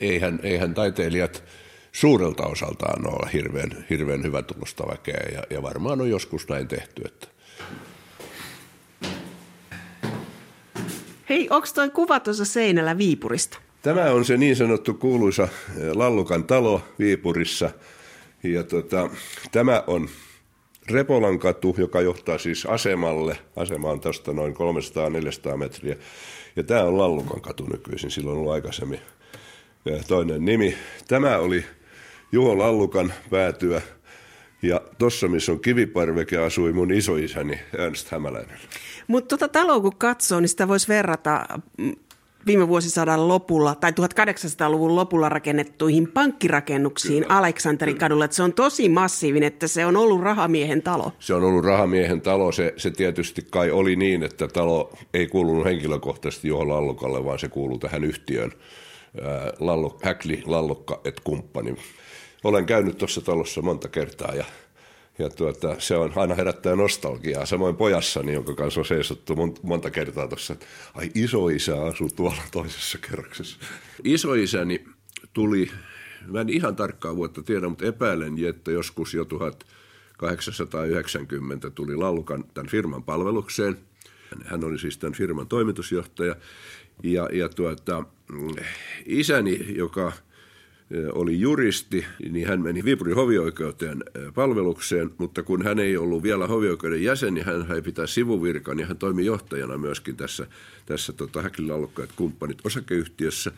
eihän, eihän taiteilijat suurelta osaltaan ole hirveän, hirveän hyvä tulosta väkeä ja, ja varmaan on joskus näin tehty. Että. Hei, onko tuo kuva tuossa seinällä Viipurista? Tämä on se niin sanottu kuuluisa eh, Lallukan talo Viipurissa. Ja tota, tämä on Repolan katu, joka johtaa siis asemalle. Asema on tästä noin 300-400 metriä. Ja tämä on Lallukan katu nykyisin, silloin on ollut aikaisemmin toinen nimi. Tämä oli Juho Lallukan päätyä. Ja tuossa, missä on kiviparveke, asui mun isoisäni Ernst Hämäläinen. Mutta tota taloa kun katsoo, niin sitä voisi verrata mm, viime vuosisadan lopulla tai 1800-luvun lopulla rakennettuihin pankkirakennuksiin Kyllä. Aleksanterin kadulla. Että se on tosi massiivinen, että se on ollut rahamiehen talo. Se on ollut rahamiehen talo. Se, se tietysti kai oli niin, että talo ei kuulunut henkilökohtaisesti Juho Lallukalle, vaan se kuuluu tähän yhtiön Lallu, Häkli, Lallukka et kumppani. Olen käynyt tuossa talossa monta kertaa ja ja tuota, se on aina herättää nostalgiaa. Samoin pojassani, jonka kanssa on seisottu monta kertaa tuossa, että ai isoisä asuu tuolla toisessa kerroksessa. Isoisäni tuli, mä en ihan tarkkaa vuotta tiedä, mutta epäilen, että joskus jo 1890 tuli Lallukan tämän firman palvelukseen. Hän oli siis tämän firman toimitusjohtaja. Ja, ja tuota, isäni, joka – oli juristi, niin hän meni Viipurin hovioikeuteen palvelukseen, mutta kun hän ei ollut vielä hovioikeuden jäsen, niin hän sai pitää sivuvirkan ja hän toimi johtajana myöskin tässä, tässä tota, Häkilallokkaat kumppanit osakeyhtiössä.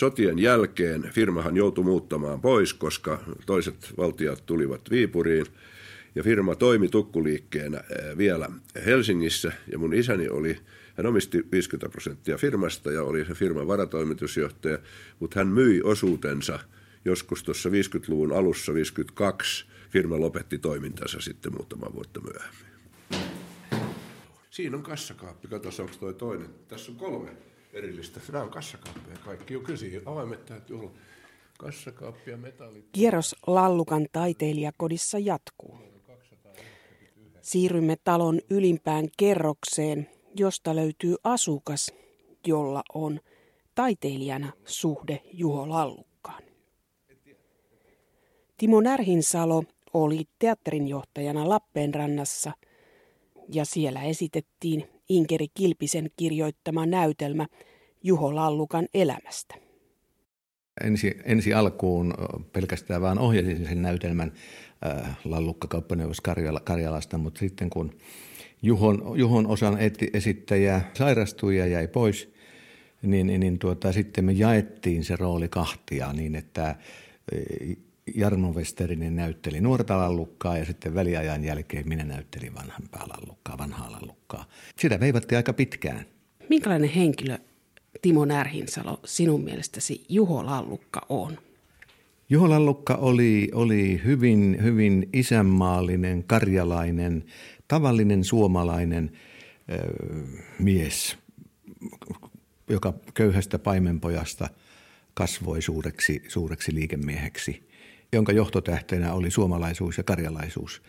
Sotien jälkeen firmahan joutui muuttamaan pois, koska toiset valtiot tulivat Viipuriin ja firma toimi tukkuliikkeenä vielä Helsingissä ja mun isäni oli hän omisti 50 prosenttia firmasta ja oli se firman varatoimitusjohtaja, mutta hän myi osuutensa – joskus tuossa 50-luvun alussa, 52, firma lopetti toimintansa sitten muutama vuotta myöhemmin. Siinä on kassakaappi. Katsotaan, onko toi toinen. Tässä on kolme erillistä. Nämä on kassakaappeja kaikki. Jo kyllä avaimet täytyy olla. Kassakaappi ja metallit. Kierros Lallukan taiteilijakodissa jatkuu. Siirrymme talon ylimpään kerrokseen, josta löytyy asukas, jolla on taiteilijana suhde Juho Lallu. Timo Närhinsalo oli teatterinjohtajana Lappeenrannassa ja siellä esitettiin Inkeri Kilpisen kirjoittama näytelmä Juho Lallukan elämästä. Ensi, ensi alkuun pelkästään vaan ohjasin sen näytelmän äh, Lallukka kauppaneuvos Karjala, Karjalasta, mutta sitten kun Juhon, Juhon osan eti, esittäjä sairastui ja jäi pois, niin, niin tuota, sitten me jaettiin se rooli kahtia niin, että Jarno Westerinen näytteli nuorta lallukkaa ja sitten väliajan jälkeen minä näyttelin vanhempaa lallukkaa, vanhaa lallukkaa. Sitä veivattiin aika pitkään. Minkälainen henkilö Timo Närhinsalo sinun mielestäsi Juho Lallukka on? Juho Lallukka oli, oli hyvin, hyvin isänmaallinen, karjalainen, tavallinen suomalainen ö, mies, joka köyhästä paimenpojasta kasvoi suureksi, suureksi liikemieheksi, jonka johtotähteenä oli suomalaisuus ja karjalaisuus.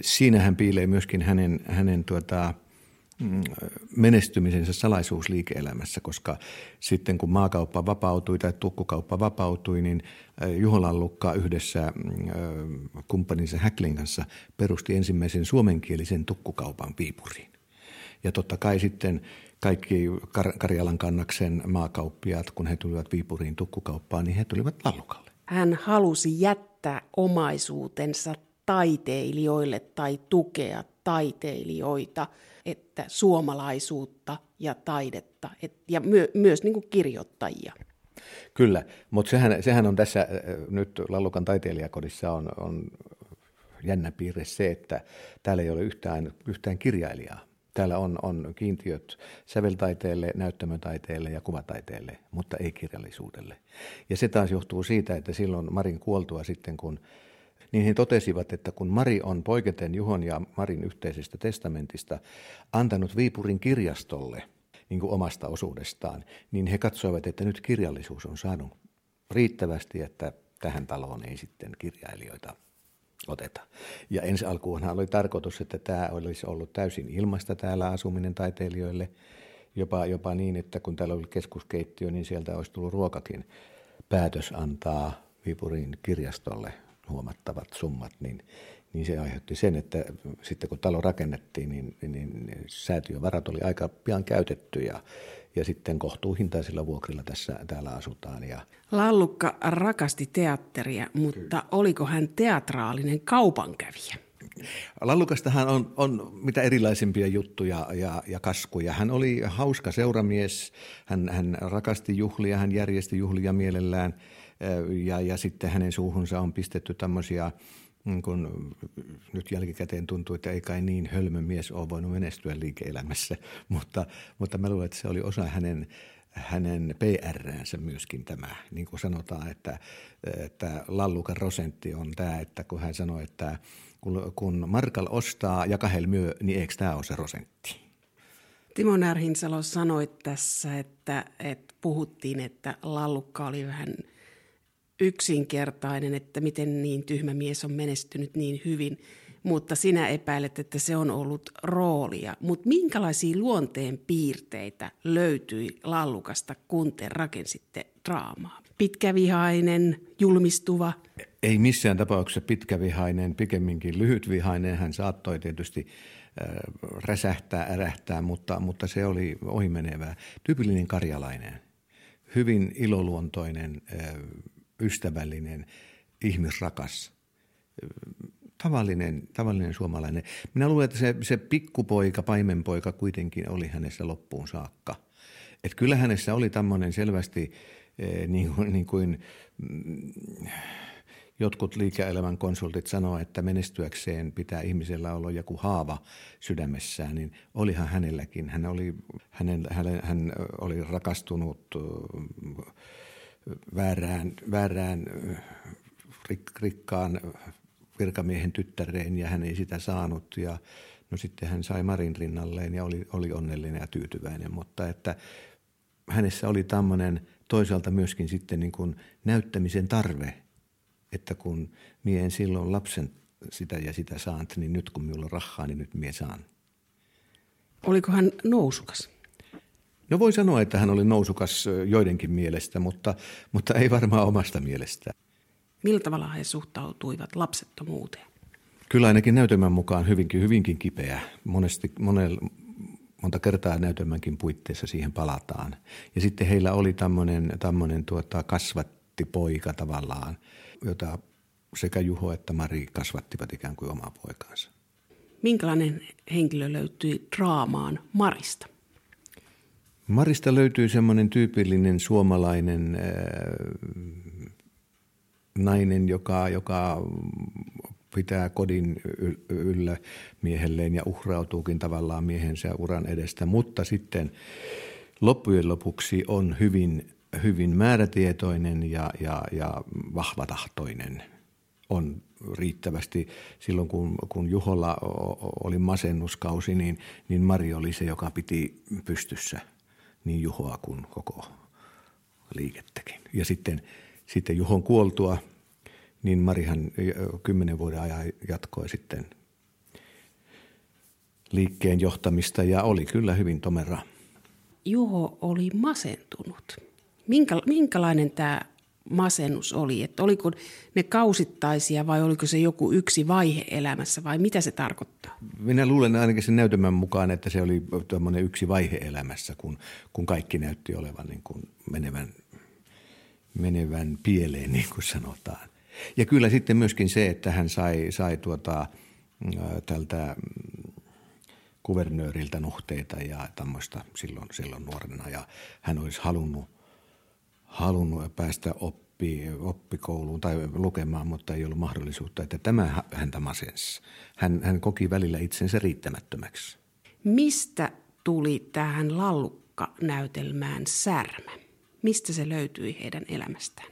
Siinähän piilee myöskin hänen, hänen tuota, Mm, menestymisensä salaisuus liike-elämässä, koska sitten kun maakauppa vapautui tai tukkukauppa vapautui, niin Juho Lallukka yhdessä kumppaninsa Häklin kanssa perusti ensimmäisen suomenkielisen tukkukaupan Viipuriin. Ja totta kai sitten kaikki Kar- Karjalan kannaksen maakauppiaat, kun he tulivat Viipuriin tukkukauppaan, niin he tulivat Lallukalle. Hän halusi jättää omaisuutensa taiteilijoille tai tukea taiteilijoita – että suomalaisuutta ja taidetta et, ja myö, myös niin kuin kirjoittajia. Kyllä, mutta sehän, sehän on tässä nyt Lallukan taiteilijakodissa on, on jännä piirre se, että täällä ei ole yhtään, yhtään kirjailijaa. Täällä on, on kiintiöt säveltaiteelle, näyttämötaiteelle ja kuvataiteelle, mutta ei kirjallisuudelle. Ja se taas johtuu siitä, että silloin Marin kuoltua sitten, kun niin he totesivat, että kun Mari on poiketen Juhon ja Marin yhteisestä testamentista antanut Viipurin kirjastolle niin kuin omasta osuudestaan, niin he katsoivat, että nyt kirjallisuus on saanut riittävästi, että tähän taloon ei sitten kirjailijoita oteta. Ja ensi alkuunhan oli tarkoitus, että tämä olisi ollut täysin ilmasta täällä asuminen taiteilijoille, jopa, jopa niin, että kun täällä oli keskuskeittiö, niin sieltä olisi tullut ruokakin. Päätös antaa Viipurin kirjastolle huomattavat summat, niin, niin se aiheutti sen, että sitten kun talo rakennettiin, niin, niin säätiövarat oli aika pian käytetty ja, ja sitten kohtuuhintaisilla vuokrilla tässä täällä asutaan. Ja... Lallukka rakasti teatteria, mutta Kyllä. oliko hän teatraalinen kaupankävijä? Lallukastahan on, on mitä erilaisimpia juttuja ja, ja kaskuja. Hän oli hauska seuramies, hän, hän rakasti juhlia, hän järjesti juhlia mielellään – ja, ja sitten hänen suuhunsa on pistetty tämmöisiä, niin kun nyt jälkikäteen tuntuu, että ei kai niin hölmö mies ole voinut menestyä liike-elämässä, <laughs> mutta, mutta mä luulen, että se oli osa hänen, hänen PR-nsä myöskin tämä. Niin kuin sanotaan, että, että lallukan prosentti on tämä, että kun hän sanoi, että kun, Markal ostaa ja kahel myö, niin eikö tämä ole se prosentti? Timo Närhinsalo sanoi tässä, että, että puhuttiin, että Lallukka oli vähän – yksinkertainen, että miten niin tyhmä mies on menestynyt niin hyvin, mutta sinä epäilet, että se on ollut roolia. Mutta minkälaisia luonteen piirteitä löytyi Lallukasta, kun te rakensitte draamaa? Pitkävihainen, julmistuva? Ei missään tapauksessa pitkävihainen, pikemminkin lyhytvihainen. Hän saattoi tietysti äh, räsähtää, ärähtää, mutta, mutta se oli ohimenevää. Tyypillinen karjalainen, hyvin iloluontoinen, äh, ystävällinen, ihmisrakas, tavallinen, tavallinen suomalainen. Minä luulen, että se, se pikkupoika, paimenpoika kuitenkin oli hänessä loppuun saakka. Et kyllä hänessä oli tämmöinen selvästi eh, niin kuin, niin kuin mm, jotkut liike-elämän konsultit sanoa, että menestyäkseen pitää ihmisellä olla joku haava sydämessään, niin olihan hänelläkin. Hän oli, hänen, hän, hän oli rakastunut väärään, väärään rik, rikkaan virkamiehen tyttäreen ja hän ei sitä saanut ja no sitten hän sai Marin rinnalleen ja oli, oli onnellinen ja tyytyväinen, mutta että hänessä oli tämmöinen toisaalta myöskin sitten niin kuin näyttämisen tarve, että kun mie en silloin lapsen sitä ja sitä saanut, niin nyt kun minulla on rahaa, niin nyt mie saan. Oliko hän nousukas? No voi sanoa, että hän oli nousukas joidenkin mielestä, mutta, mutta ei varmaan omasta mielestä. Millä tavalla he suhtautuivat lapsettomuuteen? Kyllä ainakin näytelmän mukaan hyvinkin, hyvinkin kipeä. Monesti, monel, monta kertaa näytelmänkin puitteissa siihen palataan. Ja sitten heillä oli tämmöinen, tämmöinen tuota, kasvattipoika tavallaan, jota sekä Juho että Mari kasvattivat ikään kuin omaa poikaansa. Minkälainen henkilö löytyi draamaan Marista? Marista löytyy semmoinen tyypillinen suomalainen äh, nainen, joka, joka pitää kodin yllä miehelleen ja uhrautuukin tavallaan miehensä uran edestä, mutta sitten loppujen lopuksi on hyvin hyvin määrätietoinen ja, ja, ja vahvatahtoinen. On riittävästi. Silloin kun, kun Juholla oli masennuskausi, niin, niin Mari oli se, joka piti pystyssä niin Juhoa kuin koko liikettäkin. Ja sitten, sitten Juhon kuoltua, niin Marihan kymmenen vuoden ajan jatkoi sitten liikkeen johtamista ja oli kyllä hyvin tomera. Juho oli masentunut. Minkä, minkälainen tämä masennus oli? Että oliko ne kausittaisia vai oliko se joku yksi vaihe elämässä vai mitä se tarkoittaa? Minä luulen ainakin sen näytelmän mukaan, että se oli yksi vaihe elämässä, kun, kun kaikki näytti olevan niin kuin menevän, menevän pieleen, niin kuin sanotaan. Ja kyllä sitten myöskin se, että hän sai, sai tuota, tältä kuvernööriltä nuhteita ja tämmöistä silloin, silloin nuorena. Ja hän olisi halunnut, halunnut päästä oppi, oppikouluun tai lukemaan, mutta ei ollut mahdollisuutta. Että tämä häntä masensi. Hän, hän koki välillä itsensä riittämättömäksi. Mistä tuli tähän lallukka-näytelmään särmä? Mistä se löytyi heidän elämästään?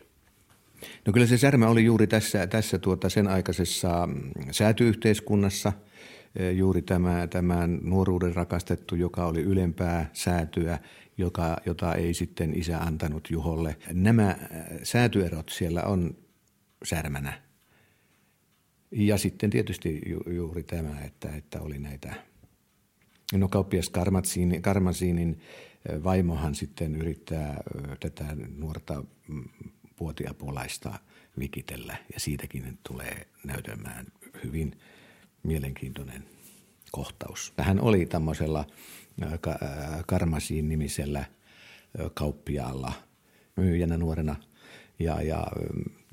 No kyllä se särmä oli juuri tässä, tässä tuota sen aikaisessa mm, säätyyhteiskunnassa – juuri tämä, tämä nuoruuden rakastettu, joka oli ylempää säätyä, joka, jota ei sitten isä antanut Juholle. Nämä säätyerot siellä on särmänä. Ja sitten tietysti ju, juuri tämä, että, että oli näitä, no kauppias Karmatsiinin, Karmasiinin vaimohan sitten yrittää tätä nuorta mm, puotiapulaista vikitellä ja siitäkin tulee näytelmään hyvin – mielenkiintoinen kohtaus. Hän oli tämmöisellä Karmasiin nimisellä kauppiaalla myyjänä nuorena ja, ja,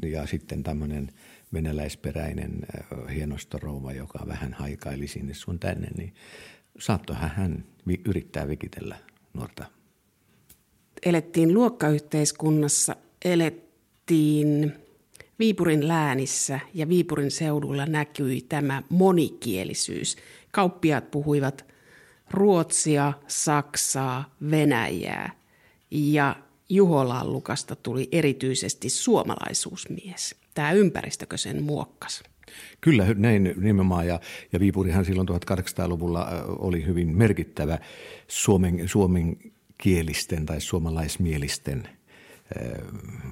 ja sitten tämmöinen venäläisperäinen hienostorouva, joka vähän haikaili sinne sun tänne, niin saattohan hän yrittää vikitellä nuorta. Elettiin luokkayhteiskunnassa, elettiin Viipurin läänissä ja Viipurin seudulla näkyi tämä monikielisyys. Kauppiaat puhuivat ruotsia, saksaa, venäjää ja Juho Lallukasta tuli erityisesti suomalaisuusmies. Tämä ympäristökö sen muokkasi? Kyllä, näin nimenomaan. Ja, ja Viipurihan silloin 1800-luvulla oli hyvin merkittävä suomen, suomenkielisten tai suomalaismielisten –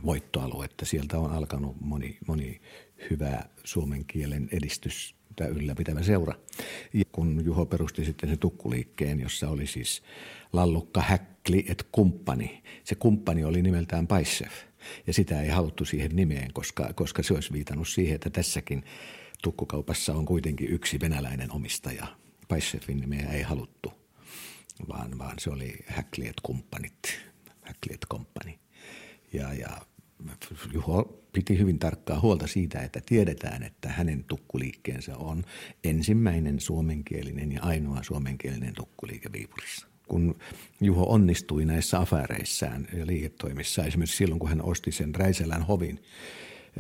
voittoaluetta. Sieltä on alkanut moni, moni hyvä suomen kielen edistys ylläpitävä seura. Ja kun Juho perusti sitten sen tukkuliikkeen, jossa oli siis Lallukka, Häkli et kumppani. Se kumppani oli nimeltään Paissef. Ja sitä ei haluttu siihen nimeen, koska, koska se olisi viitannut siihen, että tässäkin tukkukaupassa on kuitenkin yksi venäläinen omistaja. Paissefin nimeä ei haluttu, vaan, vaan se oli Häkli et kumppanit, Häkli et komppani. Ja, ja Juho piti hyvin tarkkaa huolta siitä, että tiedetään, että hänen tukkuliikkeensä on ensimmäinen suomenkielinen ja ainoa suomenkielinen tukkuliike Viipurissa. Kun Juho onnistui näissä afääreissään ja liiketoimissa, esimerkiksi silloin kun hän osti sen Räiselän hovin,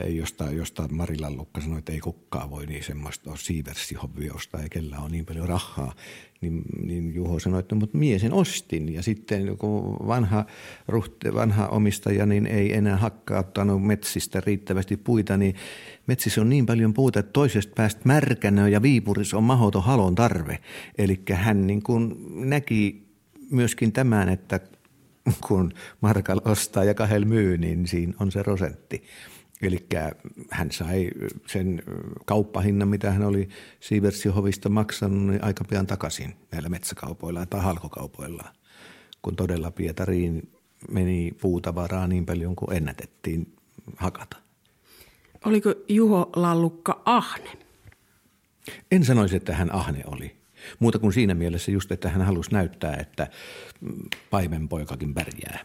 josta, josta Marilla Lukka sanoi, että ei kukaan voi niin semmoista siiversihobbia ostaa ja kellä on niin paljon rahaa. Niin, niin Juho sanoi, että mutta mie sen ostin ja sitten kun vanha, ruhte, vanha omistaja niin ei enää hakkauttanut metsistä riittävästi puita, niin metsissä on niin paljon puuta, että toisesta päästä märkänä ja Viipurissa on mahoton halon tarve. Eli hän niin kuin näki myöskin tämän, että kun Markal ostaa ja Kahel myy, niin siinä on se prosentti. Eli hän sai sen kauppahinnan, mitä hän oli Siiversihovista maksanut, niin aika pian takaisin näillä metsäkaupoilla tai halkokaupoilla, kun todella Pietariin meni puutavaraa niin paljon kuin ennätettiin hakata. Oliko Juho Lallukka ahne? En sanoisi, että hän ahne oli. Muuta kuin siinä mielessä just, että hän halusi näyttää, että paimenpoikakin pärjää.